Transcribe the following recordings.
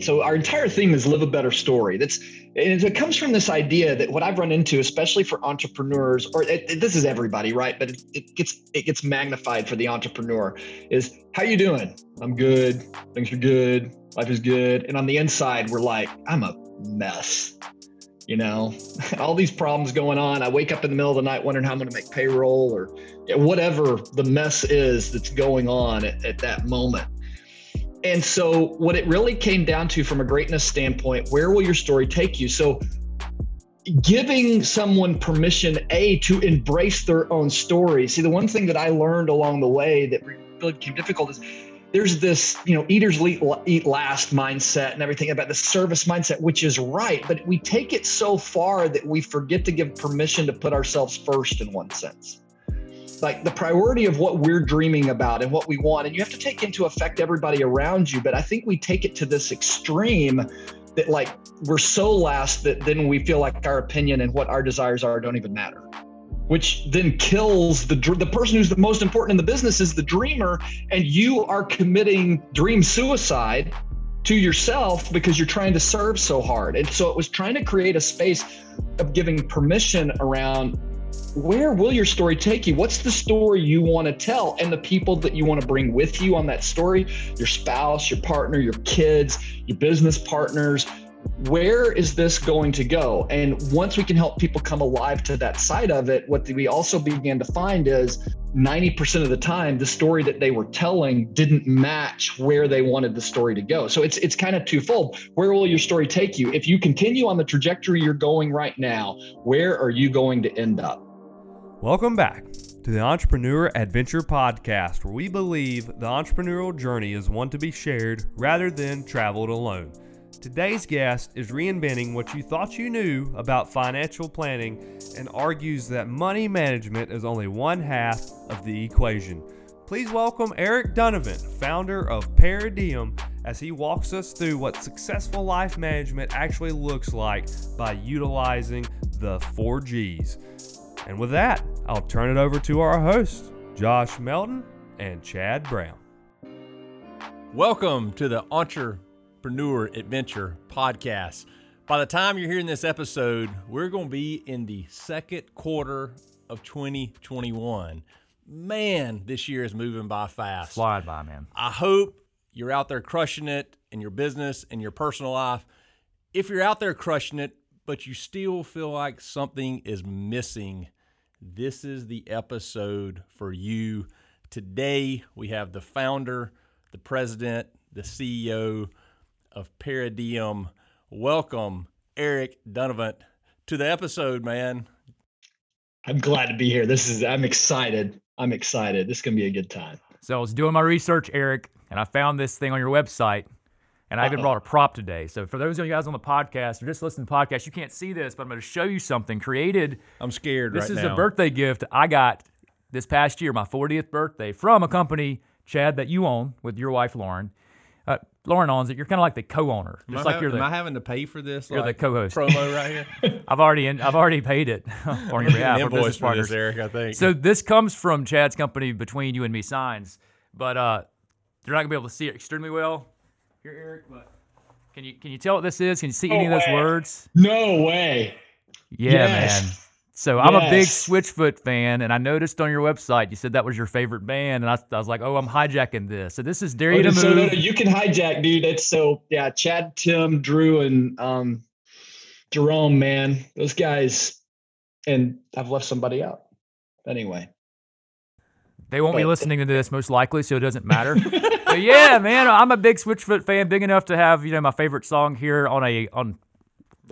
So our entire theme is live a better story. That's and it comes from this idea that what I've run into, especially for entrepreneurs, or it, it, this is everybody, right? But it, it gets it gets magnified for the entrepreneur. Is how you doing? I'm good. Things are good. Life is good. And on the inside, we're like, I'm a mess. You know, all these problems going on. I wake up in the middle of the night wondering how I'm going to make payroll or whatever the mess is that's going on at, at that moment. And so, what it really came down to from a greatness standpoint, where will your story take you? So, giving someone permission, A, to embrace their own story. See, the one thing that I learned along the way that really became difficult is there's this, you know, leaders eat, last mindset and everything about the service mindset, which is right. But we take it so far that we forget to give permission to put ourselves first in one sense like the priority of what we're dreaming about and what we want and you have to take into effect everybody around you but i think we take it to this extreme that like we're so last that then we feel like our opinion and what our desires are don't even matter which then kills the the person who's the most important in the business is the dreamer and you are committing dream suicide to yourself because you're trying to serve so hard and so it was trying to create a space of giving permission around where will your story take you? What's the story you want to tell? And the people that you want to bring with you on that story your spouse, your partner, your kids, your business partners. Where is this going to go? And once we can help people come alive to that side of it, what we also began to find is 90% of the time the story that they were telling didn't match where they wanted the story to go. So it's it's kind of twofold. Where will your story take you? If you continue on the trajectory you're going right now, where are you going to end up? Welcome back to the Entrepreneur Adventure Podcast, where we believe the entrepreneurial journey is one to be shared rather than traveled alone. Today's guest is reinventing what you thought you knew about financial planning and argues that money management is only one half of the equation. Please welcome Eric Dunavant, founder of Paradiem, as he walks us through what successful life management actually looks like by utilizing the four G's. And with that, I'll turn it over to our hosts, Josh Melton and Chad Brown. Welcome to the Entrepreneur Adventure Podcast. By the time you're hearing this episode, we're going to be in the second quarter of 2021. Man, this year is moving by fast. Flying by, man. I hope you're out there crushing it in your business and your personal life. If you're out there crushing it, but you still feel like something is missing this is the episode for you. Today, we have the founder, the president, the CEO of Paradiem. Welcome, Eric Dunavant, to the episode, man. I'm glad to be here. This is, I'm excited. I'm excited. This is going to be a good time. So I was doing my research, Eric, and I found this thing on your website. And I even brought a prop today. So for those of you guys on the podcast or just listening to the podcast, you can't see this, but I'm going to show you something created. I'm scared This right is now. a birthday gift I got this past year, my 40th birthday, from a company, Chad, that you own with your wife, Lauren. Uh, Lauren owns it. You're kind of like the co-owner, Am just I like ha- you're the. am I having to pay for this? you're the co-host. promo right here. I've already in, I've already paid it on your behalf. Invoice for partners. this, Eric. I think. So this comes from Chad's company, Between You and Me Signs, but uh, you're not gonna be able to see it extremely well here, Eric. But can you can you tell what this is? Can you see any of those way. words? No way. Yeah, Yes. man. So I'm a big Switchfoot fan, and I noticed on your website you said that was your favorite band, and I, I was like, oh, I'm hijacking this. So this is Dare You Okay, to so Move. no, you can hijack, dude. It's so yeah. Chad, Tim, Drew, and um, Jerome, man, those guys. And I've left somebody out. Anyway, They won't be listening to this most likely, so it doesn't matter. but yeah, man, I'm a big Switchfoot fan, big enough to have you know my favorite song here on a on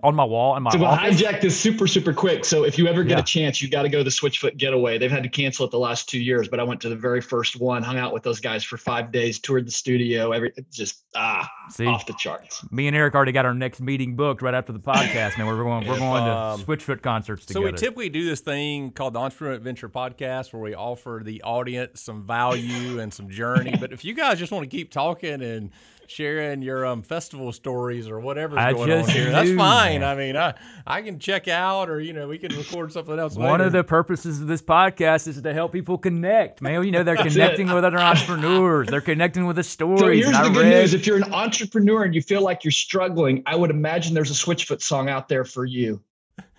on my wall in my so we'll office. hijack this super, super quick. So if you ever get Yeah. a chance, you got to go to the Switchfoot Getaway. They've had to cancel it the last two years, but I went to the very first one, hung out with those guys for five days, toured the studio. Every just ah See, off the charts. me and Eric already got our next meeting booked right after the podcast, man. We're going we're going um, to Switchfoot concerts together. So we typically do this thing called the Entrepreneur Adventure Podcast, where we offer the audience some value and some journey. But if you guys just want to keep talking and sharing your um, festival stories or whatever's I going on just here. That's knew, fine. I mean, I I can check out, or you know, we can record something else. One of the purposes of this podcast is to help people connect, man. You know, they're connecting it. with other entrepreneurs. They're connecting with the stories. So here's and I the good read- news: if you're an entrepreneur and you feel like you're struggling, I would imagine there's a Switchfoot song out there for you.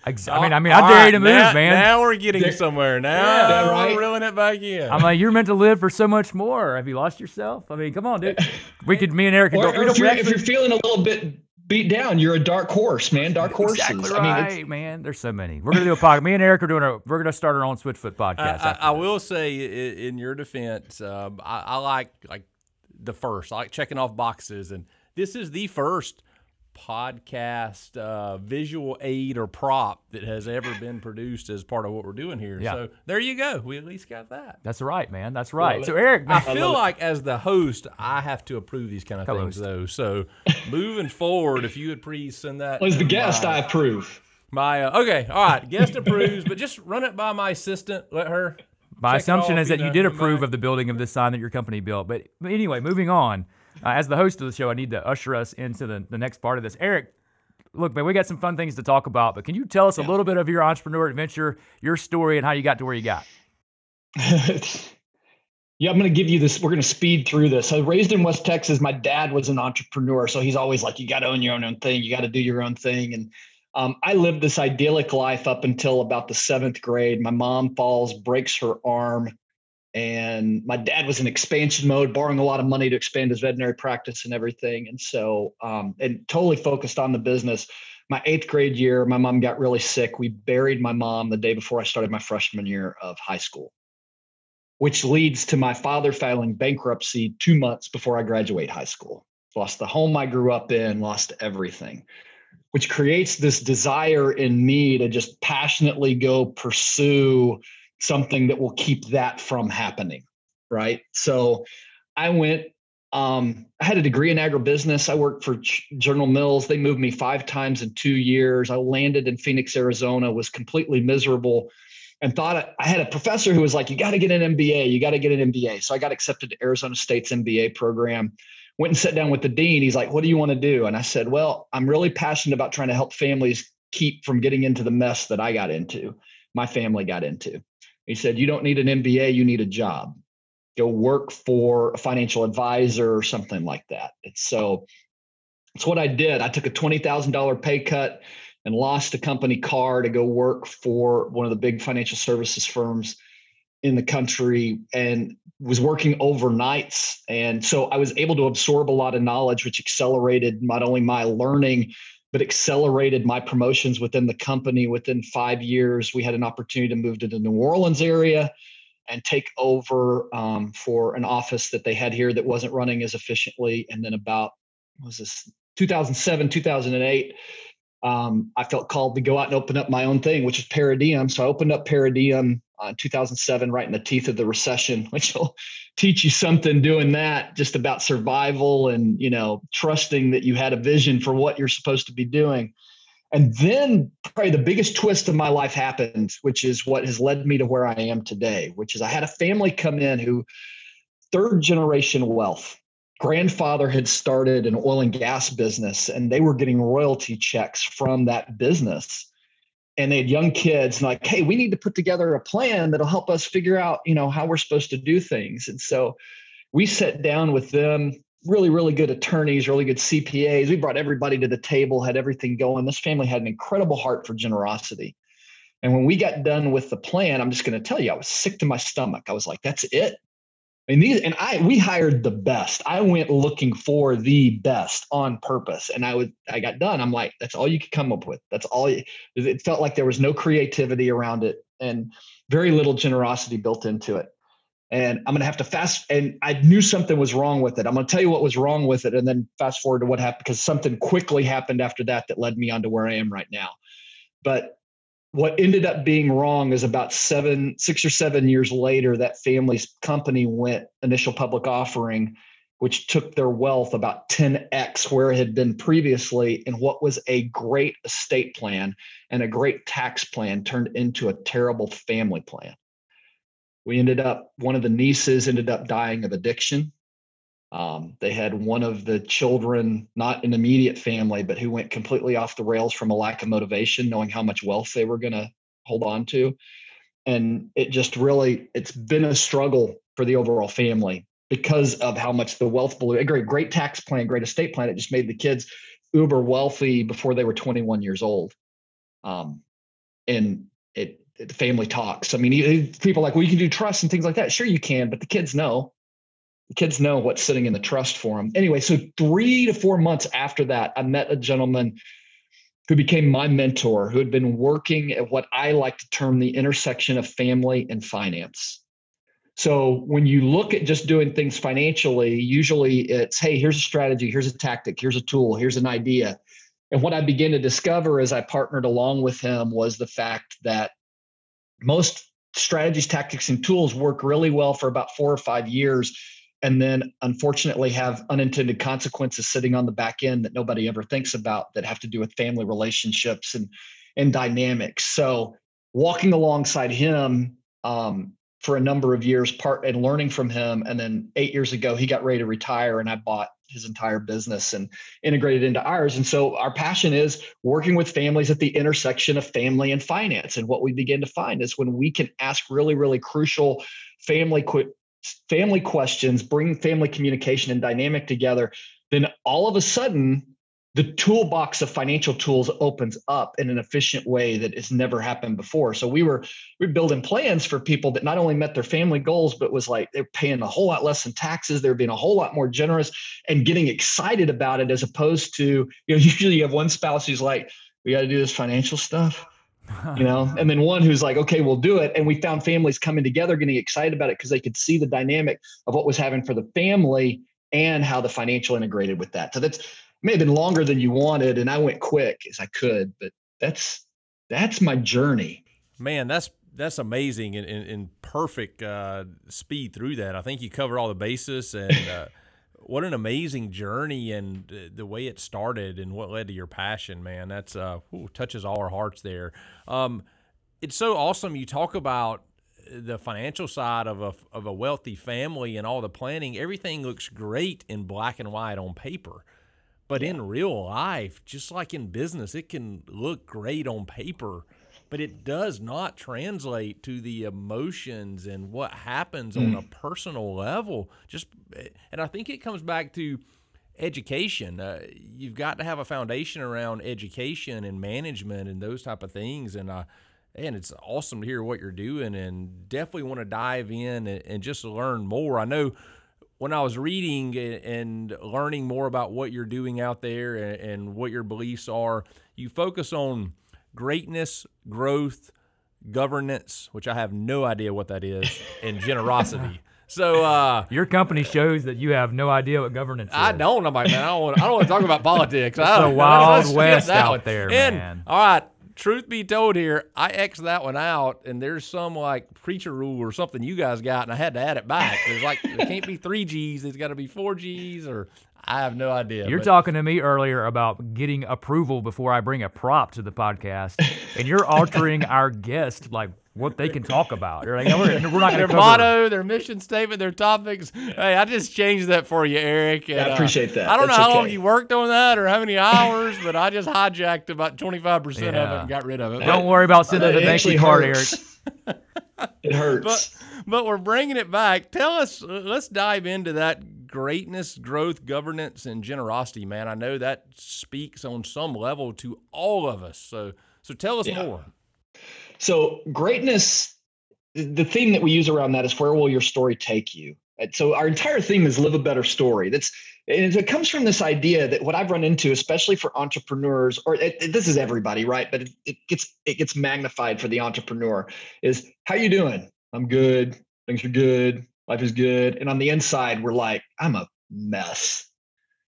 Ex- I mean, I uh, mean, I All dare right, you to move, now, man. Now we're getting There- somewhere. Now Yeah, we're right? reeling it back in. I'm like, you're meant to live for so much more. Have you lost yourself? I mean, come on, dude. We could, me and Eric could Or, go. or if, you're, don't if you're feeling a little bit beat down, you're a dark horse, man. Dark horses. Exactly I mean, right, man. There's so many. We're gonna do a podcast. Me and Eric are doing a. We're gonna start our own Switchfoot podcast. I, I, I will say, in your defense, um, I, I like like the first. I like checking off boxes, and this is the first podcast uh, visual aid or prop that has ever been produced as part of what we're doing here. Yeah. So there you go. We at least got that. That's right, man. That's right. Love So it. Eric, I man, feel like as the host, I have to approve these kind of things, Co-host. though. So moving forward, if you would please send that. as the guest, my- I approve. My uh, okay, all right. Guest approves, but just run it by my assistant. Let her. my assumption off, is that you did approve back. of the building of this sign that your company built. But, but anyway, moving on. Uh, as the host of the show, I need to usher us into the, the next part of this. Eric, look, man, we got some fun things to talk about. But can you tell us a little bit of your entrepreneur adventure, your story, and how you got to where you got? yeah, I'm going to give you this. We're going to speed through this. So, raised in West Texas, my dad was an entrepreneur. So, he's always like, you got to own your own, own thing. You got to do your own thing. And um, I lived this idyllic life up until about the seventh grade. My mom falls, breaks her arm. And my dad was in expansion mode, borrowing a lot of money to expand his veterinary practice and everything. And so, um, and totally focused on the business. My eighth grade year, my mom got really sick. We buried my mom the day before I started my freshman year of high school which leads to my father filing bankruptcy two months before I graduate high school. Lost the home I grew up in, lost everything, which creates this desire in me to just passionately go pursue something that will keep that from happening. Right. So I went, um, I had a degree in agribusiness. I worked for General Mills. They moved me five times in two years. I landed in Phoenix, Arizona, was completely miserable and thought I, I had a professor who was like, "You got to get an MBA. You got to get an MBA." So I got accepted to Arizona State's MBA program. Went and sat down with the dean. He's like, "What do you want to do?" And I said, "Well, I'm really passionate about trying to help families keep from getting into the mess that I got into. My family got into." He said, "You don't need an MBA. You need a job. Go work for a financial advisor or something like that." It's so. It's what I did. I took a twenty thousand dollar pay cut and lost a company car to go work for one of the big financial services firms in the country and was working overnights. And so I was able to absorb a lot of knowledge, which accelerated not only my learning, but accelerated my promotions within the company. Within five years, we had an opportunity to move to the New Orleans area and take over um, for an office that they had here that wasn't running as efficiently. And then about, was this 2007, 2008, um, I felt called to go out and open up my own thing, which is Paradiem. So I opened up Paradiem uh, 2007, right in the teeth of the recession, which will teach you something doing that just about survival and, you know, trusting that you had a vision for what you're supposed to be doing. And then probably the biggest twist of my life happened, which is what has led me to where I am today, which is I had a family come in who third generation wealth grandfather had started an oil and gas business and they were getting royalty checks from that business. And they had young kids and like hey we need to put together a plan that'll help us figure out you know how we're supposed to do things. And so we sat down with them really really good attorneys really good cpas we brought everybody to the table had everything going. This family had an incredible heart for generosity. And when we got done with the plan i'm just going to tell you i was sick to my stomach. I was like that's it and these and I we hired the best. I went looking for the best on purpose. And I would I got done. I'm like, that's all you could come up with. That's all you, it felt like there was no creativity around it and very little generosity built into it. And I'm gonna have to fast and I knew something was wrong with it. I'm gonna tell you what was wrong with it and then fast forward to what happened because something quickly happened after that that led me on to where I am right now. But what ended up being wrong is about seven, six or seven years later, that family's company went initial public offering, which took their wealth about 10x where it had been previously. And what was a great estate plan and a great tax plan turned into a terrible family plan. We ended up, one of the nieces ended up dying of addiction. Um, they had one of the children, not an immediate family, but who went completely off the rails from a lack of motivation, knowing how much wealth they were going to hold on to. And it just really, it's been a struggle for the overall family because of how much the wealth blew. A great, great tax plan, great estate plan. It just made the kids uber wealthy before they were 21 years old. Um, and it, it, family talks. I mean, people like, well, you can do trusts and things like that. Sure, you can, but the kids know. Kids know what's sitting in the trust for them. Anyway, so three to four months after that, I met a gentleman who became my mentor, who had been working at what I like to term the intersection of family and finance. So when you look at just doing things financially, usually it's, hey, here's a strategy, here's a tactic, here's a tool, here's an idea. And what I began to discover as I partnered along with him was the fact that most strategies, tactics, and tools work really well for about four or five years. And then unfortunately have unintended consequences sitting on the back end that nobody ever thinks about that have to do with family relationships and and dynamics. So walking alongside him um, for a number of years part and learning from him and then eight years ago he got ready to retire and i bought his entire business and integrated into ours and so our passion is working with families at the intersection of family and finance and what we begin to find is when we can ask really really crucial family family questions bring family communication and dynamic together then all of a sudden the toolbox of financial tools opens up in an efficient way that has never happened before. So we were we were building plans for people that not only met their family goals, but was like they're paying a whole lot less in taxes. They're being a whole lot more generous and getting excited about it, as opposed to you know usually you have one spouse who's like, we got to do this financial stuff. You know, and then one who's like, okay, we'll do it. And we found families coming together, getting excited about it because they could see the dynamic of what was happening for the family and how the financial integrated with that. So that's may have been longer than you wanted, and I went quick as I could, but that's that's my journey. Man, that's that's amazing and, and, and perfect uh, speed through that. I think you covered all the bases and. Uh, what an amazing journey and the way it started and what led to your passion, man. That's uh, touches all our hearts there. Um, it's so awesome. You talk about the financial side of a of a wealthy family and all the planning. Everything looks great in black and white on paper. But yeah. in real life, just like in business, it can look great on paper, but it does not translate to the emotions and what happens mm. on a personal level. Just, and I think it comes back to education. Uh, you've got to have a foundation around education and management and those type of things. And uh, and it's awesome to hear what you're doing, and definitely want to dive in and, and just learn more. I know when I was reading and learning more about what you're doing out there and, what your beliefs are, you focus on greatness, growth, governance, which I have no idea what that is, and generosity. So uh, your company shows that you have no idea what governance is. I don't. I'm like, man, I don't want, I don't want to talk about politics. It's a wild west out there, and, man. All right, truth be told here, I X that one out, and there's some like preacher rule or something you guys got, and I had to add it back. There's like there can't be three G's, it's got to be four G's, or I have no idea. You're but. talking to me earlier about getting approval before I bring a prop to the podcast, and you're altering our guest like what they can talk about. Like, we're, we're, not their cover. motto, their mission statement, their topics. Hey, I just changed that for you, Eric. And, I appreciate that. Uh, I don't That's know how okay. long you worked on that or how many hours, but I just hijacked about twenty five percent of it and got rid of it. Don't worry about sending uh, the thank you card, Eric. it hurts. But, but we're bringing it back. Tell us. Let's dive into that greatness, growth, governance, and generosity, man. I know that speaks on some level to all of us. So, so tell us yeah. more. So, greatness, the theme that we use around that is where will your story take you? Uh, so, our entire theme is live a better story. That's and it comes from this idea that what I've run into, especially for entrepreneurs, or it, it, this is everybody, right? But it, it gets it gets magnified for the entrepreneur. Is how you doing? I'm good. Things are good. Life is good. And on the inside, we're like, I'm a mess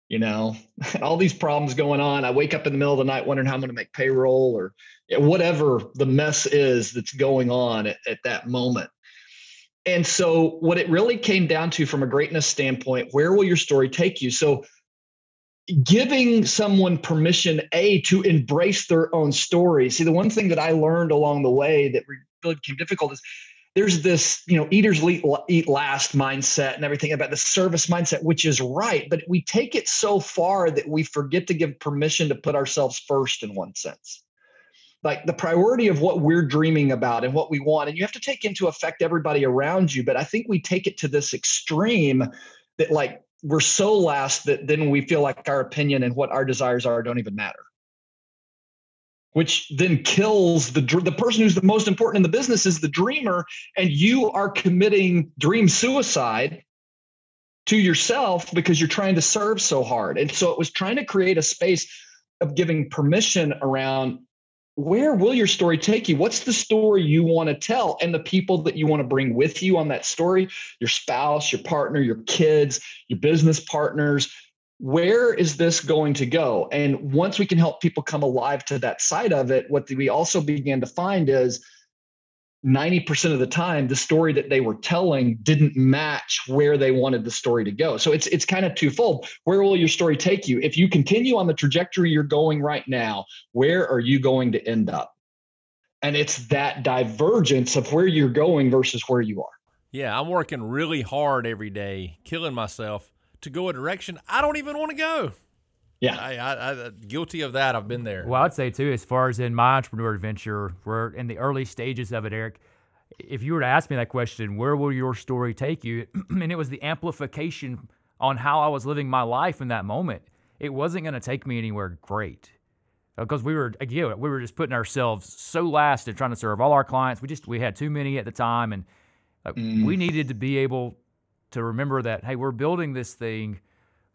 you know, all these problems going on. I wake up in the middle of the night wondering how I'm going to make payroll or whatever the mess is that's going on at, at, that moment. And so, what it really came down to from a greatness standpoint, where will your story take you? So, giving someone permission, A, to embrace their own story. See, the one thing that I learned along the way that really became difficult is there's this, you know, leaders eat, last mindset and everything about the service mindset, which is right. But we take it so far that we forget to give permission to put ourselves first in one sense. Like the priority of what we're dreaming about and what we want. And you have to take into effect everybody around you. But I think we take it to this extreme that, like, we're so last that then we feel like our opinion and what our desires are don't even matter which then kills the the person who's the most important in the business is the dreamer and you are committing dream suicide to yourself because you're trying to serve so hard. And so it was trying to create a space of giving permission around where will your story take you? What's the story you want to tell? And the people that you want to bring with you on that story your spouse your partner your kids your business partners where is this going to go? And once we can help people come alive to that side of it, what we also began to find is 90% of the time the story that they were telling didn't match where they wanted the story to go. So it's it's kind of twofold. Where will your story take you? If you continue on the trajectory you're going right now, where are you going to end up? And it's that divergence of where you're going versus where you are. Yeah, I'm working really hard every day, killing myself to go a direction I don't even want to go. Yeah, I, I, I, guilty of that. I've been there. Well, I'd say too, as far as in my entrepreneur adventure, we're in the early stages of it, Eric. If you were to ask me that question, where will your story take you? and it was the amplification on how I was living my life in that moment. It wasn't going to take me anywhere great because we were again we were just putting ourselves so last and trying to serve all our clients. We just we had too many at the time, and mm. we needed to be able to remember that hey, we're building this thing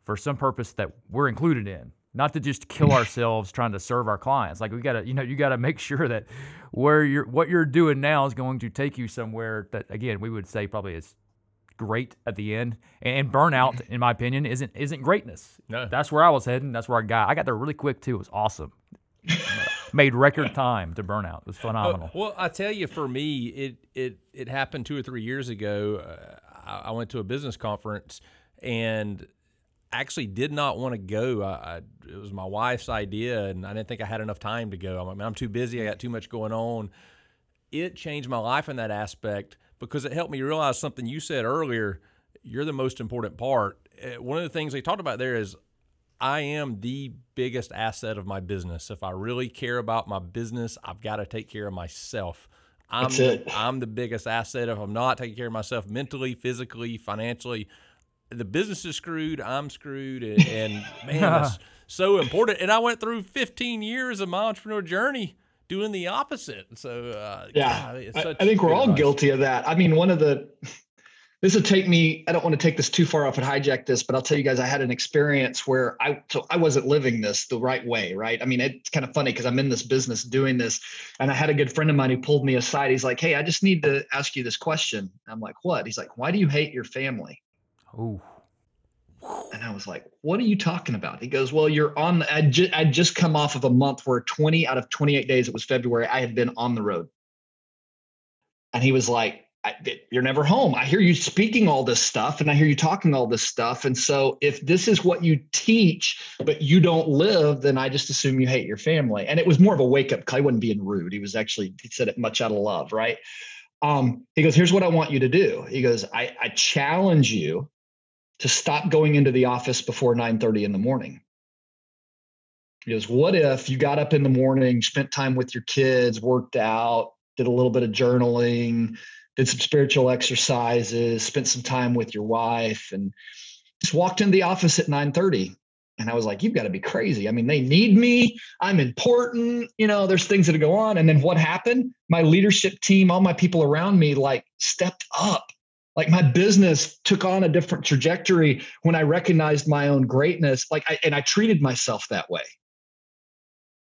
for some purpose that we're included in, not to just kill ourselves trying to serve our clients. Like we gotta, you know, you gotta make sure that where you're what you're doing now is going to take you somewhere that again we would say probably is great at the end. And burnout, in my opinion, isn't isn't greatness. No. That's where I was heading. That's where I got. I got there really quick too. It was awesome. Made record time to burnout. It was phenomenal. Well, well, I tell you, for me, it it it happened two or three years ago. Uh, I went to a business conference and actually did not want to go. I, I, it was my wife's idea, and I didn't think I had enough time to go. I'm, I'm too busy. I got too much going on. It changed my life in that aspect because it helped me realize something you said earlier. You're the most important part. Uh, one of the things they talked about there is I am the biggest asset of my business. If I really care about my business, I've got to take care of myself. I'm the. I'm the biggest asset. If I'm not taking care of myself mentally, physically, financially, the business is screwed. I'm screwed, and, and man, that's so important. And I went through 15 years of my entrepreneur journey doing the opposite. So uh, yeah, God, I, I, think we're all advice. guilty of that. I mean, one of the this would take me i don't want to take this too far off and hijack this but i'll tell you guys i had an experience where i so i wasn't living this the right way right i mean it's kind of funny because i'm in this business doing this and i had a good friend of mine who pulled me aside he's like hey i just need to ask you this question i'm like what he's like why do you hate your family oh and I was like, "What are you talking about?" He goes, "Well, you're on. I just I just come off of a month where 20 out of 28 days, it was February, I had been on the road." And he was like, I, you're never home. I hear you speaking all this stuff and I hear you talking all this stuff. And so if this is what you teach, but you don't live, then I just assume you hate your family. And it was more of a wake up call. He wasn't being rude. He was actually, he said it much out of love, right? Um, he goes, here's what I want you to do. He goes, I, I challenge you to stop going into the office before 9 30 in the morning. He goes, what if you got up in the morning, spent time with your kids, worked out, did a little bit of journaling, did some spiritual exercises, spent some time with your wife, and just walked into the office at 9:30. And I was like, you've got to be crazy. I mean, they need me. I'm important. You know, there's things that go on. And then what happened? My leadership team, all my people around me, like stepped up. Like my business took on a different trajectory when I recognized my own greatness. Like, I, and I treated myself that way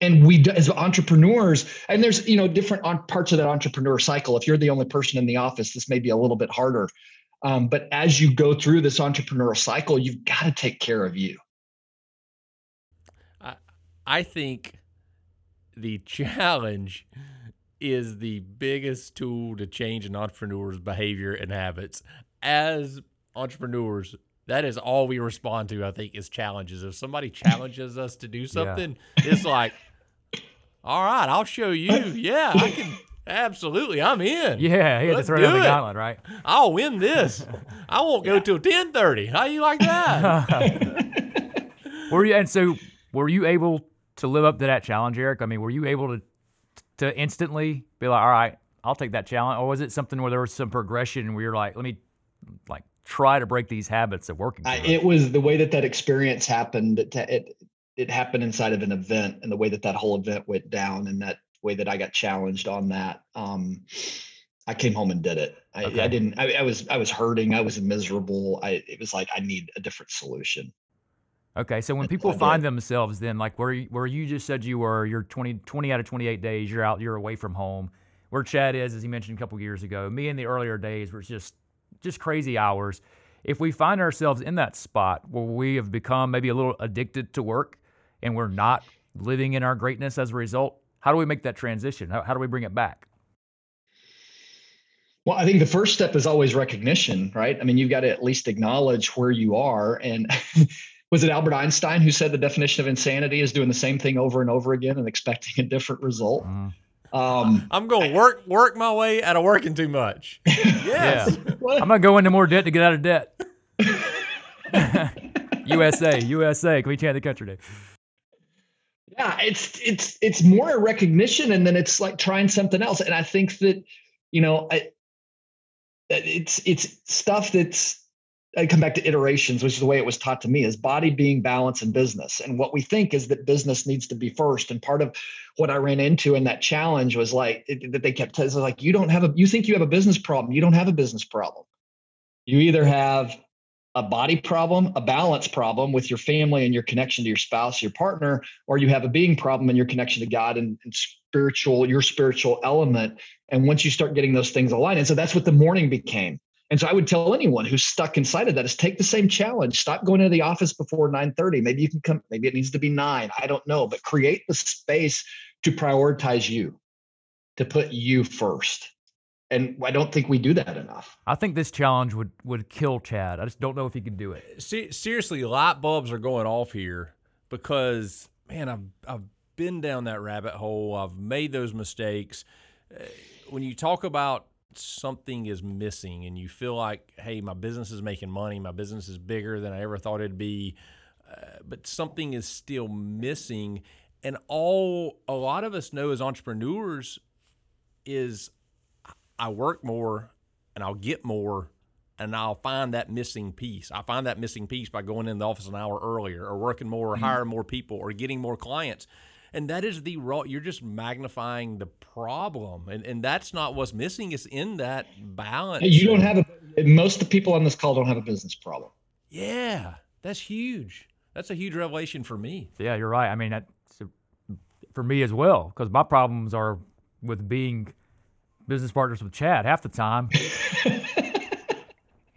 and we as entrepreneurs and there's you know different parts of that entrepreneur cycle. If you're the only person in the office this may be a little bit harder. Um, but as you go through this entrepreneurial cycle you've got to take care of you. I, I think the challenge is the biggest tool to change an entrepreneur's behavior and habits. As entrepreneurs that is all we respond to i think is challenges. If somebody challenges us to do something yeah. it's like all right, I'll show you. Yeah, I can Absolutely, I'm in. Yeah, he had to Let's throw do down the it. gauntlet, right? I'll win this. I won't go till ten thirty. How you like that? Were you and so were you able to live up to that challenge, Eric? I mean, were you able to to instantly be like, all right, I'll take that challenge, or was it something where there was some progression where you're like, let me like try to break these habits of working? I, it was the way that that experience happened. It, it it happened inside of an event, and the way that that whole event went down, and that way that I got challenged on that. Um, I came home and did it. I, Okay. I didn't. I, I was I was hurting. I was miserable. I it was like I need a different solution. Okay, so when people find themselves then like where you, where you just said you were, you're 20, 20 out of 28 days, you're out, you're away from home. Where Chad is, as he mentioned a couple years ago, me in the earlier days were just just crazy hours. If we find ourselves in that spot where we have become maybe a little addicted to work and we're not living in our greatness as a result, how do we make that transition? How, how do we bring it back? Well, I think the first step is always recognition, right? I mean, you've got to at least acknowledge where you are. And was it Albert Einstein who said the definition of insanity is doing the same thing over and over again and expecting a different result? Mhm. Um, I'm going to work work my way out of working too much. Yes. what? I'm gonna go into more debt to get out of debt. USA, USA, can we chant the country day? Yeah it's it's it's more a recognition and then it's like trying something else and i think that you know I, it's it's stuff that's I come back to iterations, which is the way it was taught to me, is body being balance in business. And what we think is that business needs to be first. And part of what I ran into in that challenge was like it, that they kept telling like, you don't have a, you think you have a business problem. You don't have a business problem. You either have a body problem, a balance problem with your family and your connection to your spouse, your partner, or you have a being problem and your connection to God and, and spiritual, your spiritual element. And once you start getting those things aligned, and so that's what the morning became. And so I would tell anyone who's stuck inside of that is take the same challenge. Stop going to the office before 9:30. Maybe you can come, maybe it needs to be nine. I don't know, but create the space to prioritize you, to put you first. And I don't think we do that enough. I think this challenge would would kill Chad. I just don't know if he could do it. Se- seriously, light bulbs are going off here because man, I've I've been down that rabbit hole. I've made those mistakes. Uh, when you talk about something is missing and you feel like, hey, my business is making money, my business is bigger than I ever thought it'd be, uh, but something is still missing. And all a lot of us know as entrepreneurs is I work more and I'll get more and I'll find that missing piece. I find that missing piece by going in the office an hour earlier or working more or mm-hmm. hiring more people or getting more clients. And that is the raw you're just magnifying the problem. And and that's not what's missing. It's in that balance. Hey, you don't have a most of the people on this call don't have a business problem. Yeah, that's huge. That's a huge revelation for me. Yeah, you're right. I mean, that's for me as well because my problems are with being business partners with Chad half the time.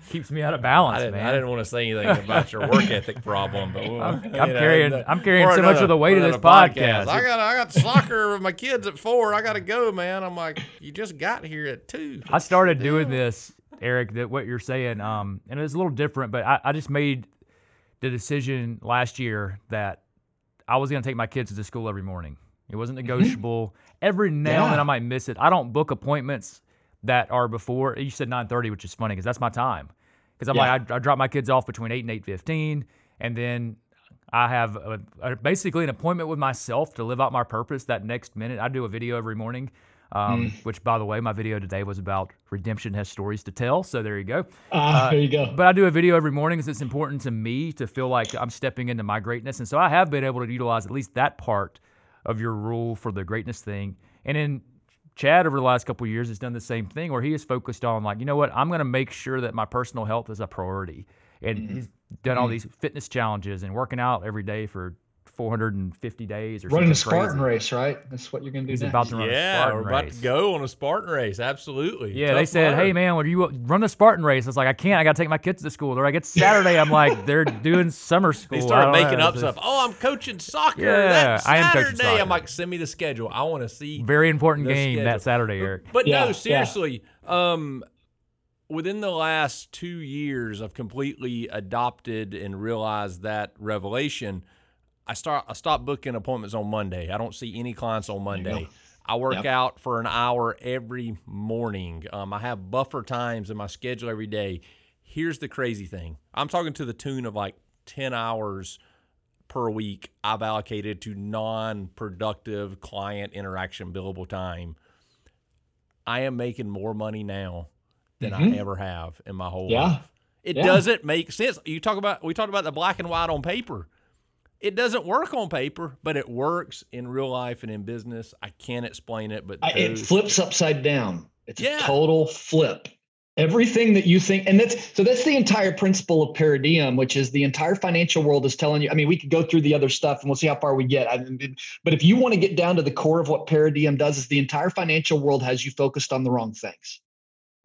Keeps me out of balance, I didn't, man. I didn't want to say anything about your work ethic problem, but we'll- I'm know, carrying- I'm carrying so much of the weight of this another podcast. I got I got soccer with my kids at four. I got to go, man. I'm like, you just got here at two. I started doing this, Eric, that what you're saying, um, and it's a little different, but I, I just made the decision last year that I was going to take my kids to school every morning. It wasn't negotiable. Every now and then I might miss it. I don't book appointments that are before. You said 9:30, which is funny because that's my time. Because I'm Yeah. like, I, I drop my kids off between eight and 8:15, and then I have a, a, basically an appointment with myself to live out my purpose that next minute. I do a video every morning, um, which, by the way, my video today was about redemption has stories to tell. So there you go. Ah, there you go. But I do a video every morning because it's important to me to feel like I'm stepping into my greatness. And so I have been able to utilize at least that part of your rule for the greatness thing. And then Chad, over the last couple of years, has done the same thing where he is focused on, like, you know what, I'm going to make sure that my personal health is a priority. And Mm-hmm. he's done all these fitness challenges and working out every day for 450 days or Running a Spartan crazy. race, right? That's what you're going to do He's next. about to run a Yeah, Spartan we're about race. to go on a Spartan race. Absolutely. Yeah, they said, Mudder. "Hey man, would you run a Spartan race?" I was like, "I can't. I got to take my kids to school." They're like, "It's Saturday." I'm like, "They're doing summer school." They I started making know. up stuff. Oh, I'm coaching soccer. Yeah, that I am coaching soccer. I'm like, send me the schedule. I want to see. Very important the game schedule. that Saturday, Eric. But Yeah, no, yeah. seriously. Um, within the last two years, I've completely adopted and realized that revelation. I start. I stopped booking appointments on Monday. I don't see any clients on Monday. I work Yep. out for an hour every morning. Um, I have buffer times in my schedule every day. Here's the crazy thing I'm talking to the tune of like 10 hours per week I've allocated to non productive client interaction billable time. I am making more money now than I Mhm. ever have in my whole Yeah. life. It Yeah. doesn't make sense. You talk about we talked about the black and white on paper. It doesn't work on paper, but it works in real life and in business. I can't explain it, but I, it flips upside down. It's Yeah. a total flip. Everything that you think, and that's so that's the entire principle of Paradiem, which is the entire financial world is telling you. I mean, we could go through the other stuff and we'll see how far we get. I, but if you want to get down to the core of what Paradiem does, is the entire financial world has you focused on the wrong things.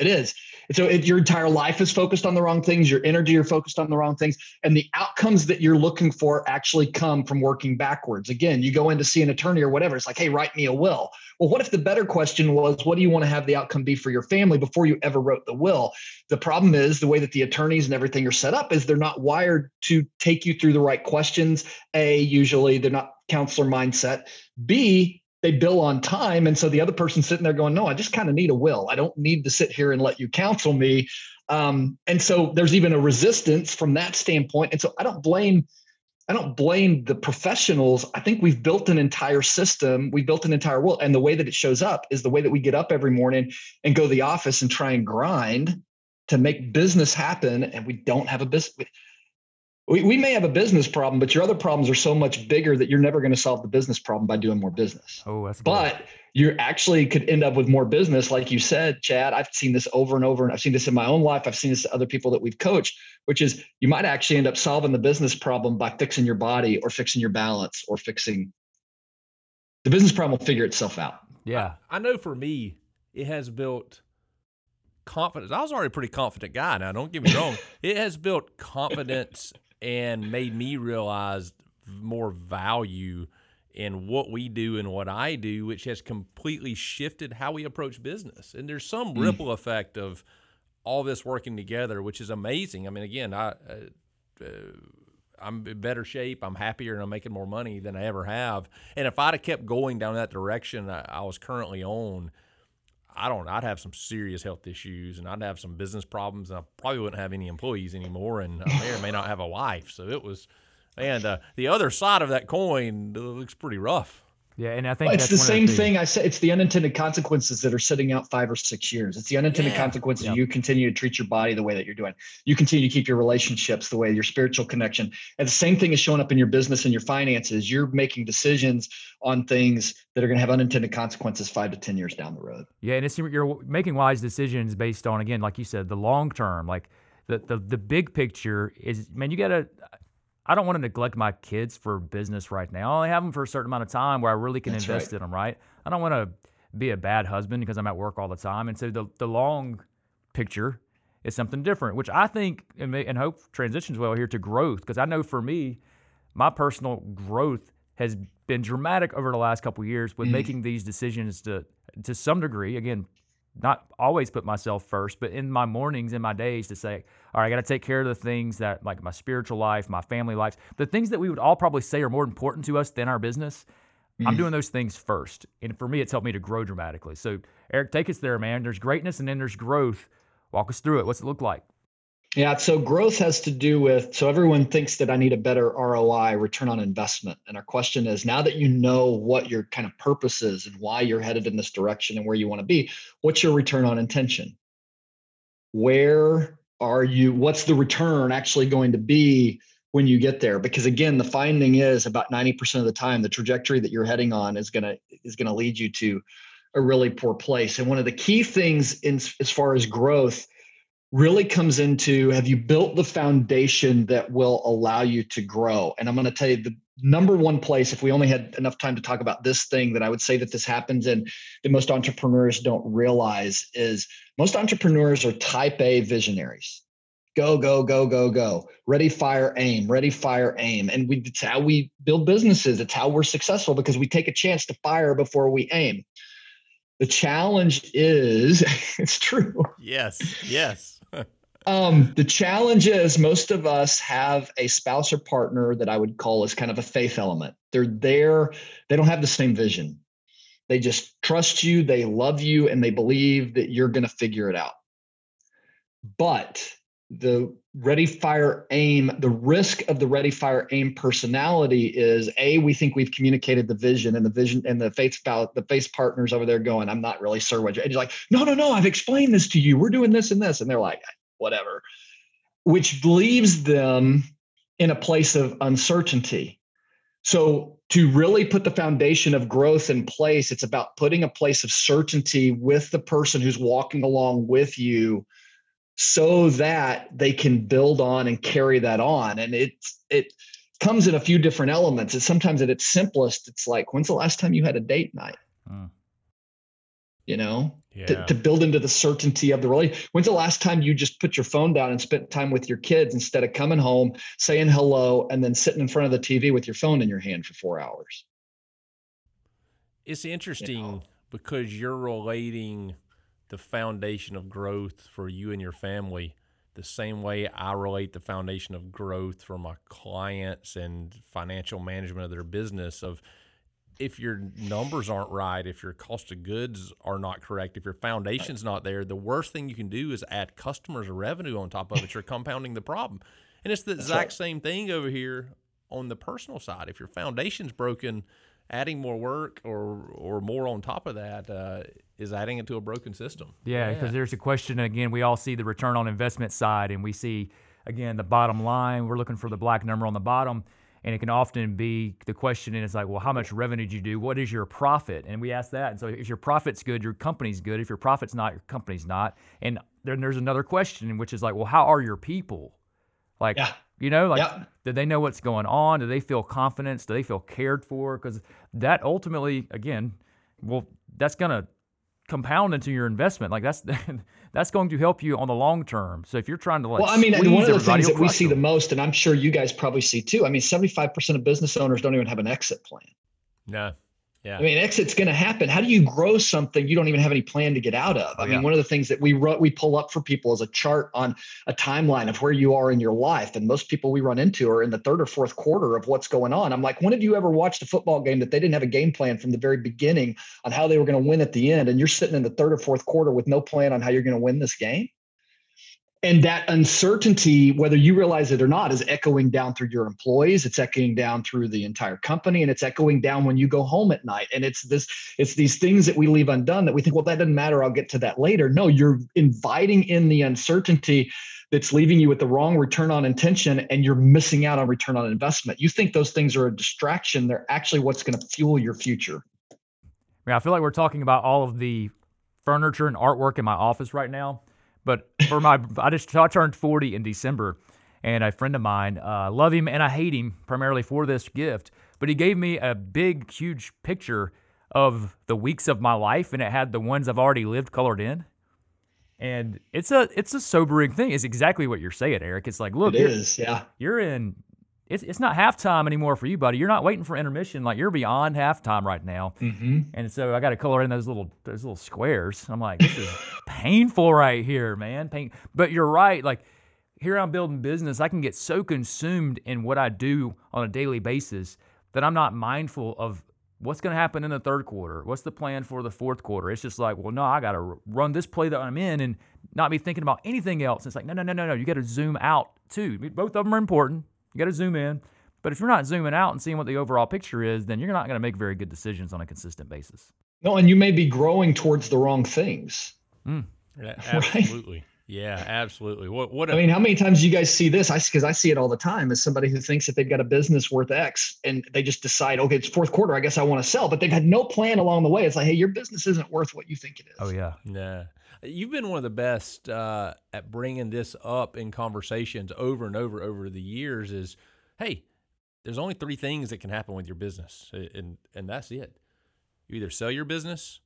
It is. So it, your entire life is focused on the wrong things. Your energy are focused on the wrong things, and the outcomes that you're looking for actually come from working backwards. Again, you go in to see an attorney or whatever. It's like, hey, write me a will. Well, what if the better question was, what do you want to have the outcome be for your family before you ever wrote the will? The problem is the way that the attorneys and everything are set up is they're not wired to take you through the right questions. A, usually they're not counselor mindset. B, they bill on time. And so the other person's sitting there going, no, I just kind of need a will. I don't need to sit here and let you counsel me. Um, and so there's even a resistance from that standpoint. And so I don't blame I don't blame the professionals. I think we've built an entire system. We built an entire world. And the way that it shows up is the way that we get up every morning and go to the office and try and grind to make business happen. And we don't have a business. We, we may have a business problem, but your other problems are so much bigger that you're never going to solve the business problem by doing more business. Oh, that's good. But you actually could end up with more business, like you said, Chad. I've seen this over and over, and I've seen this in my own life. I've seen this to other people that we've coached, which is you might actually end up solving the business problem by fixing your body or fixing your balance or fixing the business problem will figure itself out. yeah. I know for me, it has built confidence. I was already a pretty confident guy. Now, don't get me wrong. it has built confidence and made me realize more value in what we do and what I do, which has completely shifted how we approach business. And there's some Mm. ripple effect of all this working together, which is amazing. I mean, again, I. Uh, uh, I'm in better shape. I'm happier, and I'm making more money than I ever have. And if I'd have kept going down that direction I, I was currently on, I don't. I'd have some serious health issues, and I'd have some business problems, and I probably wouldn't have any employees anymore, and I may or may not have a wife. So it was, and uh, the other side of that coin looks pretty rough. Yeah, and I think Well, it's that's the same thing. I said it's the unintended consequences that are sitting out five or six years. It's the unintended Yeah. consequences. Yeah. You continue to treat your body the way that you're doing. You continue to keep your relationships the way your spiritual connection. And the same thing is showing up in your business and your finances. You're making decisions on things that are going to have unintended consequences five to ten years down the road. Yeah, and it's you're making wise decisions based on again, like you said, the long term. Like the the the big picture is, man, you gotta. I don't want to neglect my kids for business right now. I only have them for a certain amount of time where I really can That's invest right. in them. Right. I don't want to be a bad husband because I'm at work all the time, and so the the long picture is something different, which I think and, and hope transitions well here to growth because I know for me, my personal growth has been dramatic over the last couple of years with Mm. making these decisions to to some degree again not always put myself first but in my mornings in my days to say all right i got to take care of the things that like my spiritual life my family life the things that we would all probably say are more important to us than our business i'm Mm. doing those things first. And for me it's helped me to grow dramatically. So eric take us there man. There's greatness and then there's growth. Walk us through it. What's it look like Yeah. So growth has to do with, so everyone thinks that I need a better ROI, return on investment. And our question is now that you know what your kind of purpose is and why you're headed in this direction and where you want to be, what's your return on intention? Where are you? What's the return actually going to be when you get there? Because again, the finding is about 90% of the time, the trajectory that you're heading on is going to, is going to lead you to a really poor place. And one of the key things in as far as growth really comes into have you built the foundation that will allow you to grow? And i'm going to tell you the number one place if we only had enough time to talk about this thing that i would say that this happens and that most entrepreneurs don't realize is most entrepreneurs are type a visionaries. Go go go go go. Ready fire aim. Ready fire aim. And we, it's how we build businesses. It's how we're successful because we take a chance to fire before we aim. The challenge is it's true. Yes, yes. Um, the challenge is most of us have a spouse or partner that I would call as kind of a faith element. They're there, they don't have the same vision. They just trust you, they love you, and they believe that you're going to figure it out. But the ready, fire, aim, the risk of the ready, fire, aim personality is a, we think we've communicated the vision and the vision and the faith about the face partners over there going, I'm not really sure what you're, and you're like, no, no, no, I've explained this to you. We're doing this and this. And they're like, whatever, which leaves them in a place of uncertainty. So to really put the foundation of growth in place, it's about putting a place of certainty with the person who's walking along with you so that they can build on and carry that on. And it's it comes in a few different elements. It's sometimes at its simplest, it's like, when's the last time you had a date night? Mm. You know, yeah. to, to build into the certainty of the relationship. When's the last time you just put your phone down and spent time with your kids instead of coming home, saying hello, and then sitting in front of the TV with your phone in your hand for four hours? It's interesting you know? because you're relating the foundation of growth for you and your family the same way I relate the foundation of growth for my clients and financial management of their business of if your numbers aren't right, if your cost of goods are not correct, if your foundation's not there, the worst thing you can do is add customers or revenue on top of it. You're compounding the problem. And it's the That's exact right. same thing over here on the personal side. If your foundation's broken, adding more work or or more on top of that uh, is adding it to a broken system. Yeah, because yeah. there's a question again. We all see the return on investment side, and we see again the bottom line. We're looking for the black number on the bottom and it can often be the question is like, well, how much revenue did you do? What is your profit? And we ask that. And so if your profit's good, your company's good. If your profit's not, your company's not. And then there's another question, which is like, well, how are your people? Like, yeah. you know, like, yeah. do they know what's going on? Do they feel confidence? Do they feel cared for? Because that ultimately, again, well, that's going to compound into your investment. Like that's that's going to help you on the long term. So if you're trying to like, well, I mean, one of the things that we see them. the most, and I'm sure you guys probably see too. I mean, 75% of business owners don't even have an exit plan. No. Yeah. I mean, exit's going to happen. How do you grow something you don't even have any plan to get out of? I oh, mean, one of the things that we run, we pull up for people is a chart on a timeline of where you are in your life. And most people we run into are in the third or fourth quarter of what's going on. I'm like, when have you ever watched a football game that they didn't have a game plan from the very beginning on how they were going to win at the end? And you're sitting in the third or fourth quarter with no plan on how you're going to win this game and that uncertainty whether you realize it or not is echoing down through your employees. It's echoing down through the entire company and it's echoing down when you go home at night. And it's this it's these things that we leave undone that we think well that doesn't matter. I'll get to that later. No you're inviting in the uncertainty that's leaving you with the wrong return on intention and you're missing out on return on investment. You think those things are a distraction. They're actually what's going to fuel your future. I, I feel like we're talking about all of the furniture and artwork in my office right now but for my, I just I turned 40 in December, and a friend of mine, uh, love him and I hate him primarily for this gift, but he gave me a big, huge picture of the weeks of my life, and it had the ones I've already lived colored in. And it's a it's a sobering thing. It's exactly what you're saying, Eric. It's like, look, it is, yeah. You're in it's it's not halftime anymore for you, buddy. You're not waiting for intermission. Like you're beyond halftime right now. Mm-hmm. And so I got to color in those little those little squares. I'm like, this is painful right here, man. Pain. But you're right. Like here, I'm building business. I can get so consumed in what I do on a daily basis that I'm not mindful of what's going to happen in the third quarter. What's the plan for the fourth quarter? It's just like, well, no, I got to run this play that I'm in and not be thinking about anything else. It's like, no, no, no, no, no. You got to zoom out too. Both of them are important. You got to zoom in. But if you're not zooming out and seeing what the overall picture is, then you're not going to make very good decisions on a consistent basis. No, and you may be growing towards the wrong things. Mm. Yeah, absolutely. Right? Yeah, absolutely. What? What? A- I mean, how many times do you guys see this? I because I see it all the time. As somebody who thinks that they've got a business worth X, and they just decide, okay, it's fourth quarter. I guess I want to sell, but they've had no plan along the way. It's like, hey, your business isn't worth what you think it is. Oh yeah, yeah. You've been one of the best uh, at bringing this up in conversations over and over over the years. Is hey, there's only three things that can happen with your business, and and that's it. You either sell your business,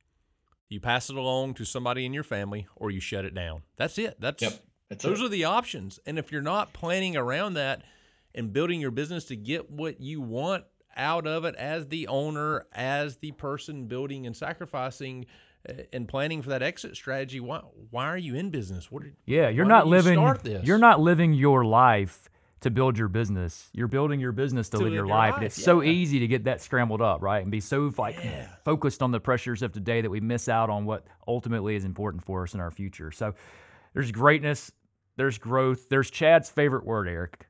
you pass it along to somebody in your family, or you shut it down. That's it. That's, yep, that's those it. are the options. And if you're not planning around that and building your business to get what you want out of it as the owner, as the person building and sacrificing and planning for that exit strategy, why why are you in business? What? yeah, you're not living. You're not living your life to build your business. You're building your business to, To live your live your life, and life, it's so easy to get that scrambled up, right? And be so like focused on the pressures of today that we miss out on what ultimately is important for us in our future. So there's greatness, there's growth, there's Chad's favorite word, Eric.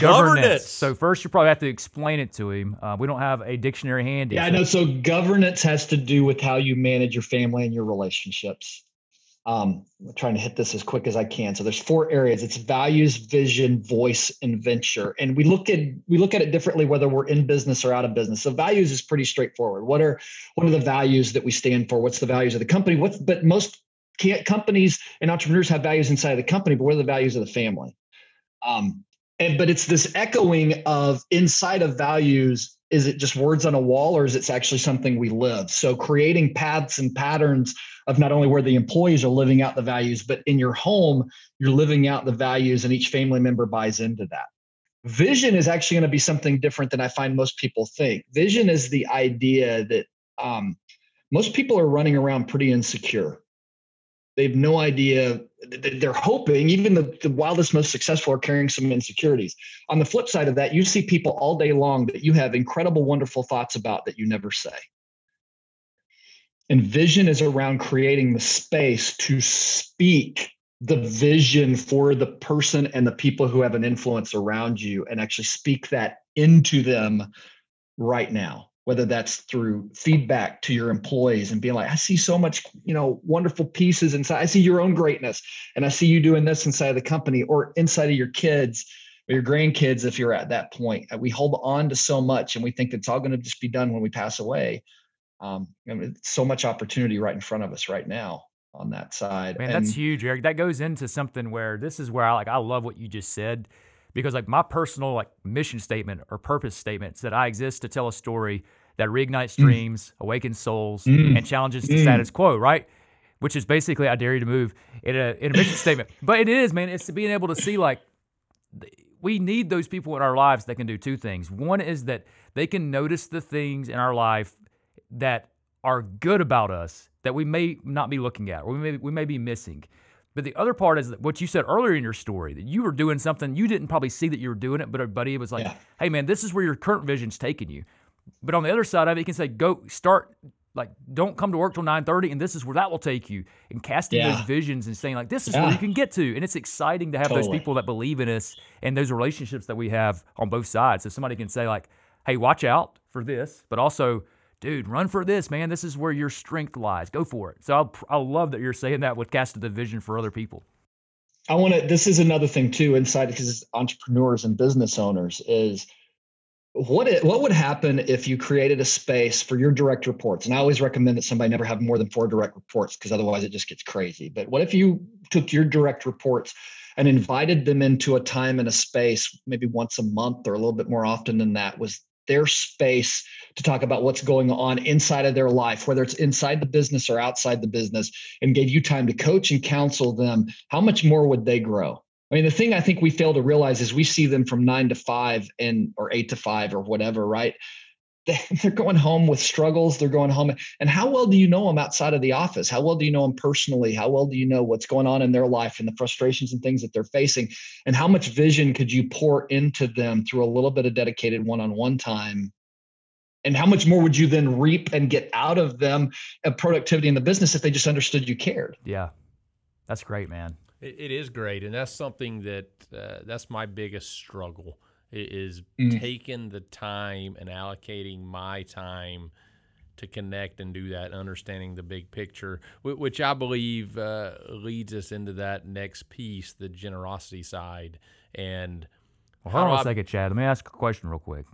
Governance. So first, you probably have to explain it to him. Uh, we don't have a dictionary handy. Yeah, I so- know. So governance has to do with how you manage your family and your relationships. Um, I'm trying to hit this as quick as I can. So there's four areas. It's values, vision, voice, and venture. And we look at we look at it differently whether we're in business or out of business. So values is pretty straightforward. What are what are the values that we stand for? What's the values of the company? What's but most can't, companies and entrepreneurs have values inside of the company, but what are the values of the family? Um, and but it's this echoing of inside of values is it just words on a wall or is it actually something we live? So creating paths and patterns of not only where the employees are living out the values but in your home you're living out the values and each family member buys into that. Vision is actually going to be something different than i find most people think. Vision is the idea that um, most people are running around pretty insecure they have no idea. They're hoping even the, the wildest most successful are carrying some insecurities. On the flip side of that you see people all day long that you have incredible wonderful thoughts about that you never say. And vision is around creating the space to speak the vision for the person and the people who have an influence around you and actually speak that into them right now whether that's through feedback to your employees and being like i see so much you know wonderful pieces inside. I see your own greatness and i see you doing this inside of the company or inside of your kids or your grandkids if you're at that point. Uh, we hold on to so much and we think it's all going to just be done when we pass away. Um, I mean, it's so much opportunity right in front of us right now on that side Man, and that's huge, Eric. That goes into something where this is where I like I love what you just said because like my personal like mission statement or purpose statements that I exist to tell a story that reignites dreams, awakens souls, Mm. and challenges the Mm. status quo, right? Which is basically I dare you to move in a in a mission statement. But it is, man, it's to being able to see like we need those people in our lives that can do two things. One is that they can notice the things in our life that are good about us that we may not be looking at or we may, we may be missing. But the other part is that what you said earlier in your story that you were doing something you didn't probably see that you were doing it, but a buddy was like, Yeah. "Hey, man, this is where your current vision's taking you." But on the other side of it, you can say, "Go start." Like, don't come to work till nine thirty, and this is where that will take you. And casting Yeah. those visions and saying, like, this is where you can get to. And it's exciting to have those people that believe in us and those relationships that we have on both sides. So somebody can say, like, hey, watch out for this, but also, dude, run for this, man. This is where your strength lies. Go for it. So I'll, I love that you're saying that with casting the vision for other people. I want to. This is another thing too inside because entrepreneurs and business owners is what it, what would happen if you created a space for your direct reports? And I always recommend that somebody never have more than four direct reports because otherwise it just gets crazy. But what if you took your direct reports and invited them into a time and a space, maybe once a month or a little bit more often than that, was their space to talk about what's going on inside of their life, whether it's inside the business or outside the business, and gave you time to coach and counsel them, how much more would they grow? I mean, the thing I think we fail to realize is we see them from nine to five and or eight to five or whatever, right? They- They're going home with struggles. They're going home. And how well do you know them outside of the office? How well do you know them personally? How well do you know what's going on in their life and the frustrations and things that they're facing? And how much vision could you pour into them through a little bit of dedicated one on one time? And how much more would you then reap and get out of them of productivity in the business if they just understood you cared? Yeah. That's great, man. It, it is great, and that's something that uh, that's my biggest struggle i- is Mm. taking the time and allocating my time to connect and do that, understanding the big picture, which I believe uh, leads us into that next piece, the generosity side, and Well, hold on a I- second, Chad. Let me ask a question real quick.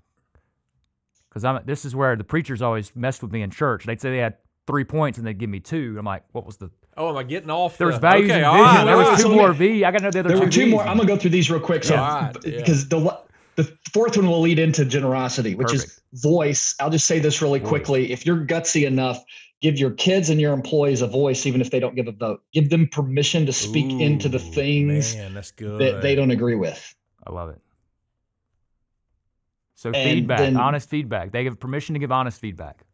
Because I'm this is where the preachers always messed with me in church. They'd say they had three points and they'd give me two. I'm like, what was the oh, am I getting off? there was the, values okay, and vision. right, there all was right. two so more me- V. I got to know the other There two were two Vs. more. I'm gonna go through these real quick. So, Yeah. All right, yeah. because the the fourth one will lead into generosity, which is voice. I'll just say this really Voice. quickly. If you're gutsy enough, give your kids and your employees a voice, even if they don't give a vote. Give them permission to speak into the things Man, that they don't agree with. I love it. So And feedback, then- honest feedback. They give permission to give honest feedback,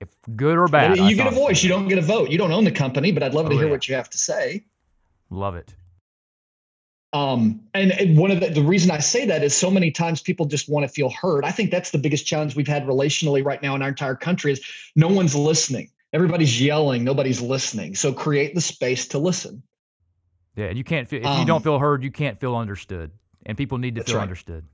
if good or bad. you that's get a voice. You don't get a vote. You don't own the company, but I'd love to Oh, hear yeah. what you have to say. Love it. Um, and, and one of the, the reason I say that is so many times people just want to feel heard. I think that's the biggest challenge we've had relationally right now in our entire country is no one's listening. Everybody's yelling, nobody's listening. So create the space to listen. Yeah, and you can't feel if um, you don't feel heard, you can't feel understood, and people need to feel right. understood.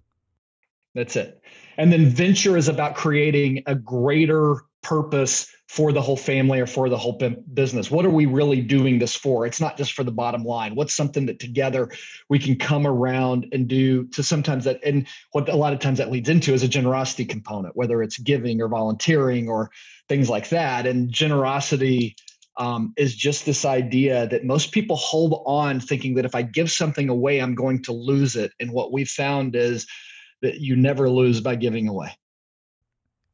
That's it. And then venture is about creating a greater purpose for the whole family or for the whole business. What are we really doing this for? It's not just for the bottom line. What's something that together we can come around and do to sometimes that and what a lot of times that leads into is a generosity component, whether it's giving or volunteering or things like that. And generosity um, is just this idea that most people hold on thinking that if I give something away, I'm going to lose it. And what we've found is that you never lose by giving away.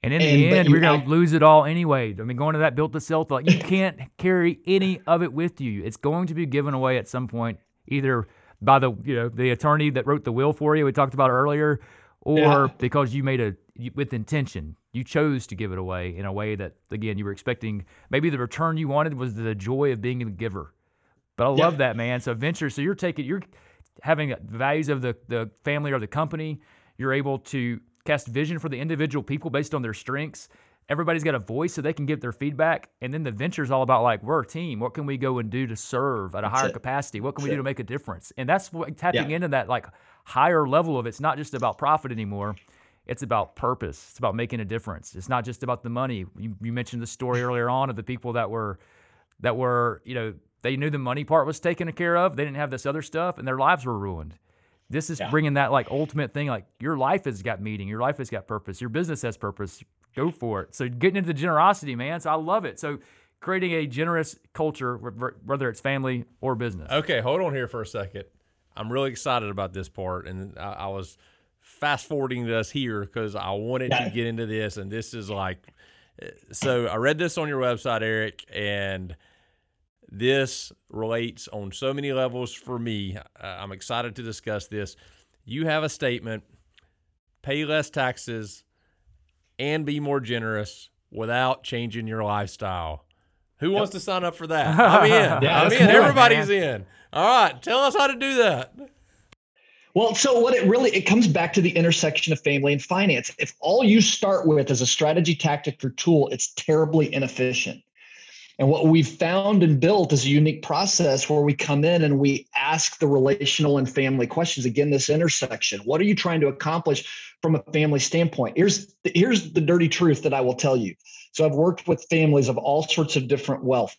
And in and, the end, we're going to lose it all anyway. I mean, going to that built to sell thought, you can't carry any of it with you. It's going to be given away at some point, either by the you know the attorney that wrote the will for you we talked about earlier, or yeah. because you made a with intention. You chose to give it away in a way that again you were expecting. Maybe the return you wanted was the joy of being a giver. But I love yeah. that man. So venture. So you're taking you're having the values of the the family or the company. You're able to cast vision for the individual people based on their strengths. Everybody's got a voice so they can give their feedback. And then the venture is all about like, we're a team. What can we go and do to serve at a higher capacity? What can we do to make a difference? And that's what tapping yeah. into that like higher level of it's not just about profit anymore. It's about purpose. It's about making a difference. It's not just about the money. You, you mentioned the story earlier on of the people that were that were, you know, they knew the money part was taken care of. They didn't have this other stuff and their lives were ruined. This is yeah. bringing that like ultimate thing. Like your life has got meaning. Your life has got purpose. Your business has purpose. Go for it. So getting into the generosity, man. So I love it. So creating a generous culture, whether it's family or business. Okay, hold on here for a second. I'm really excited about this part, and I, I was fast forwarding to us here because I wanted yeah. to get into this, and this is like. Eh, so I read this on your website, Eric, and this relates on so many levels for me. Uh, I'm excited to discuss this. You have a statement pay less taxes and be more generous without changing your lifestyle. Who wants to sign up for that? I'm in. yeah, I'm in. Cool, Everybody's man. in. All right. Tell us how to do that. Well, so what it really it comes back to the intersection of family and finance. If all you start with is a strategy, tactic, or tool, it's terribly inefficient. And what we've found and built is a unique process where we come in and we ask the relational and family questions. Again, this intersection. What are you trying to accomplish from a family standpoint? Here's the, here's the dirty truth that I will tell you. So I've worked with families of all sorts of different wealth.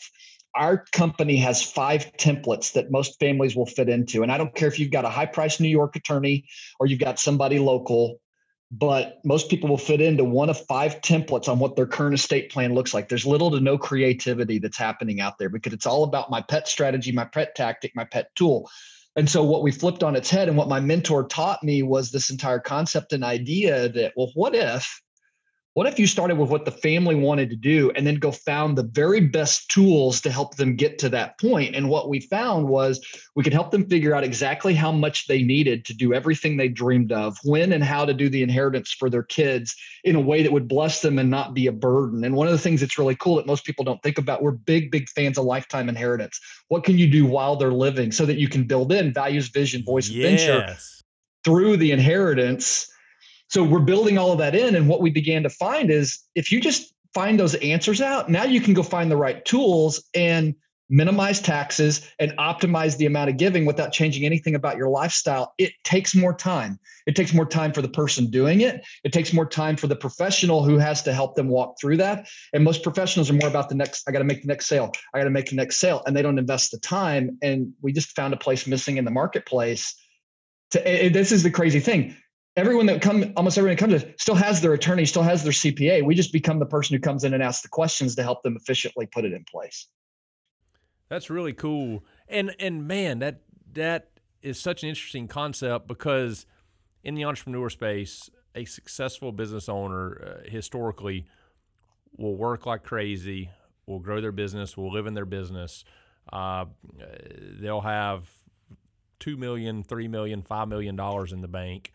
Our company has five templates that most families will fit into. And I don't care if you've got a high priced New York attorney or you've got somebody local but most people will fit into one of five templates on what their current estate plan looks like. There's little to no creativity that's happening out there because it's all about my pet strategy, my pet tactic, my pet tool. And so, what we flipped on its head and what my mentor taught me was this entire concept and idea that, well, what if what if you started with what the family wanted to do and then go found the very best tools to help them get to that point? And what we found was we could help them figure out exactly how much they needed to do everything they dreamed of, when and how to do the inheritance for their kids in a way that would bless them and not be a burden. And one of the things that's really cool that most people don't think about, we're big, big fans of lifetime inheritance. What can you do while they're living so that you can build in values, vision, voice, yes. adventure through the inheritance? So we're building all of that in. And what we began to find is if you just find those answers out, now you can go find the right tools and minimize taxes and optimize the amount of giving without changing anything about your lifestyle. It takes more time. It takes more time for the person doing it. It takes more time for the professional who has to help them walk through that. And most professionals are more about the next, I got to make the next sale. I got to make the next sale. And they don't invest the time. And we just found a place missing in the marketplace. To, this is the crazy thing everyone that come almost everyone that comes still has their attorney still has their cpa we just become the person who comes in and asks the questions to help them efficiently put it in place. That's really cool. And and man that that is such an interesting concept because in the entrepreneur space a successful business owner uh, historically will work like crazy will grow their business will live in their business. Uh, they'll have two million three million five million dollars in the bank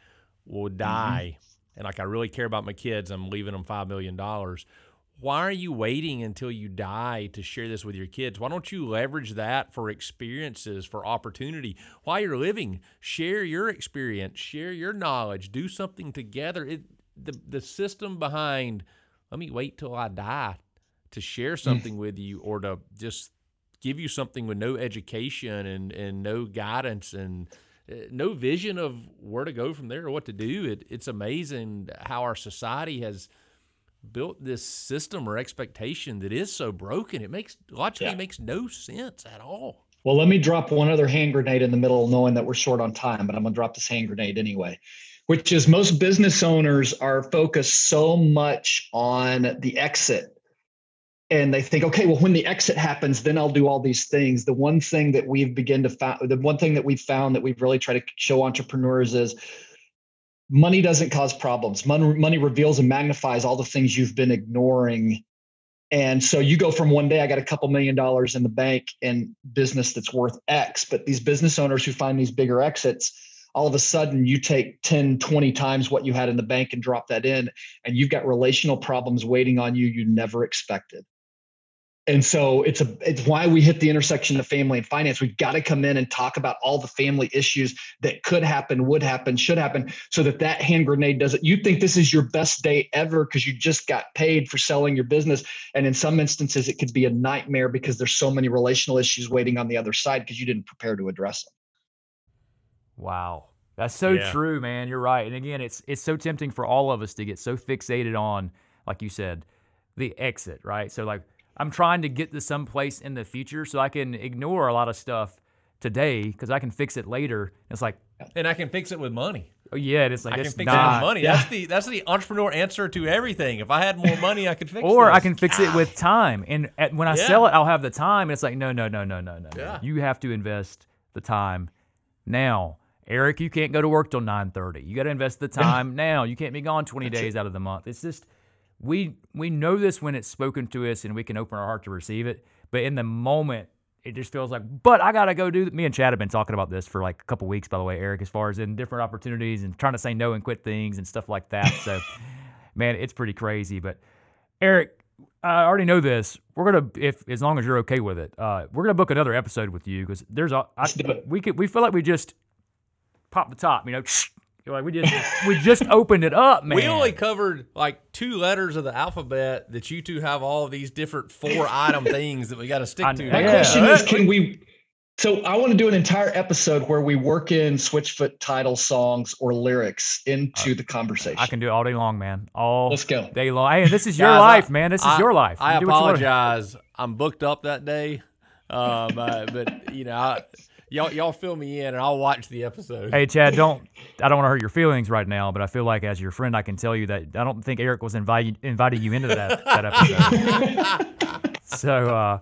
will mm-hmm. die mm-hmm. and like I really care about my kids, I'm leaving them five million dollars. why are you waiting until you die to share this with your kids? Why don't you leverage that for experiences, for opportunity? While you're living, share your experience, share your knowledge, do something together. It, the, the system behind, let me wait till I die to share something mm. with you or to just give you something with no education and, and no guidance and Uh, no vision of where to go from there or what to do. It, it's amazing how our society has – built this system or expectation that is so broken. It makes logically yeah. makes no sense at all. Well, let me drop one other hand grenade in the middle, knowing that we're short on time, but I'm gonna drop this hand grenade anyway, which is most business owners are focused so much on the exit. And they think, okay, well, when the exit happens, then I'll do all these things. The one thing that we've begun to found, the one thing that we've found that we've really tried to show entrepreneurs is money doesn't cause problems. Money, money reveals and magnifies all the things you've been ignoring. And so you go from one day, I got a couple million dollars in the bank and business that's worth X. But these business owners who find these bigger exits, all of a sudden you take 10, 20 times what you had in the bank and drop that in, and you've got relational problems waiting on you you never expected and so it's a it's why we hit the intersection of family and finance. We've got to come in and talk about all the family issues that could happen would happen should happen so that that hand grenade doesn't you think this is your best day ever because you just got paid for selling your business. And in some instances it could be a nightmare because there's so many relational issues waiting on the other side because you didn't prepare to address them. Wow. That's so yeah. true man. You're right. And again it's it's so tempting for all of us to get so fixated on like you said the exit right? So like I'm trying to get to some place in the future so I can ignore a lot of stuff today because I can fix it later. It's like, and I can fix it with money. Oh yeah, it's like I can fix not, it with money. Yeah. That's the that's the entrepreneur answer to everything. If I had more money, I could fix. It. Or this. I can fix it with time. And at, when I yeah. sell it, I'll have the time. And It's like no, no, no, no, no, no. Yeah. You have to invest the time now. Eric, you can't go to work till 9:30. You got to invest the time now. You can't be gone 20 that's days out of the month. It's just we we know this when it's spoken to us and we can open our heart to receive it. But in the moment, it just feels like, but I gotta go do. Me and Chad have been talking about this for like a couple weeks, by the way, Eric, as far as in different opportunities and trying to say no and quit things and stuff like that. So, man, it's pretty crazy. But Eric, I already know this. We're gonna, if as long as you're okay with it, uh, we're gonna book another episode with you because there's a I, we could we feel like we just pop the top, you know, You're like we just we just opened it up, man. We only covered like two letters of the alphabet that you two have all these different four item things that we got to stick to. My yeah. question is, can we? So I want to do an entire episode where we work in Switchfoot title songs or lyrics into uh, the conversation. I can do it all day long, man. All let's go day long. Hey, this is your Guys, life, I, man. This is your life. You I apologize. I'm booked up that day, um, uh, but you know. I, y'all y'all fill me in and I'll watch the episode. Hey Chad, don't I don't want to hurt your feelings right now, but I feel like as your friend I can tell you that I don't think Eric was inviting inviting you into that that episode. so uh,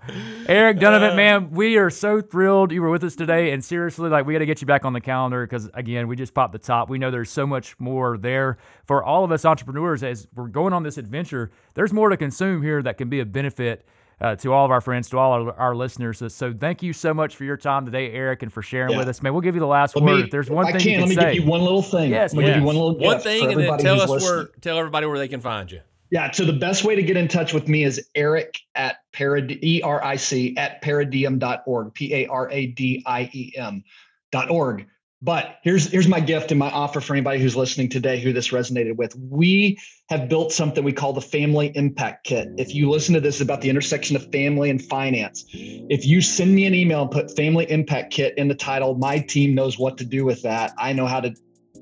Eric Dunavant, man, we are so thrilled you were with us today and seriously like we got to get you back on the calendar because again, we just popped the top. We know there's so much more there for all of us entrepreneurs as we're going on this adventure. There's more to consume here that can be a benefit uh, to all of our friends, to all our, our listeners. So, so, thank you so much for your time today, Eric, and for sharing yeah. with us. Man, we'll give you the last let word. Me, if there's one I thing can, you can let me say. give you one little thing. Yes, let me yes. give you one little one thing, and then tell us listening. where, tell everybody where they can find you. Yeah. So the best way to get in touch with me is Eric at parad E R I C at paradiem.org, P A R A D I E M dot org. But here's here's my gift and my offer for anybody who's listening today who this resonated with. We have built something we call the Family Impact Kit. If you listen to this about the intersection of family and finance, if you send me an email and put Family Impact Kit in the title, my team knows what to do with that. I know how to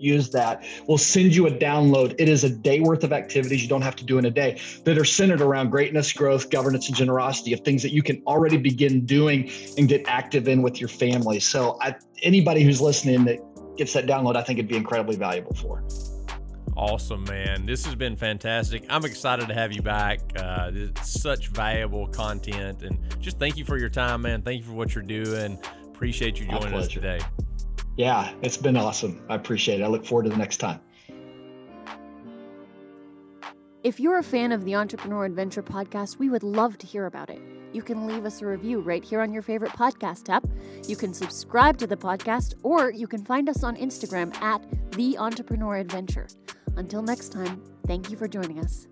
use that. We'll send you a download. It is a day worth of activities you don't have to do in a day that are centered around greatness, growth, governance, and generosity of things that you can already begin doing and get active in with your family. So, I, anybody who's listening that gets that download, I think it'd be incredibly valuable for. Awesome, man. This has been fantastic. I'm excited to have you back. Uh, such valuable content. And just thank you for your time, man. Thank you for what you're doing. Appreciate you joining us today. Yeah, it's been awesome. I appreciate it. I look forward to the next time. If you're a fan of the Entrepreneur Adventure podcast, we would love to hear about it. You can leave us a review right here on your favorite podcast app. You can subscribe to the podcast, or you can find us on Instagram at The Entrepreneur Adventure. Until next time, thank you for joining us.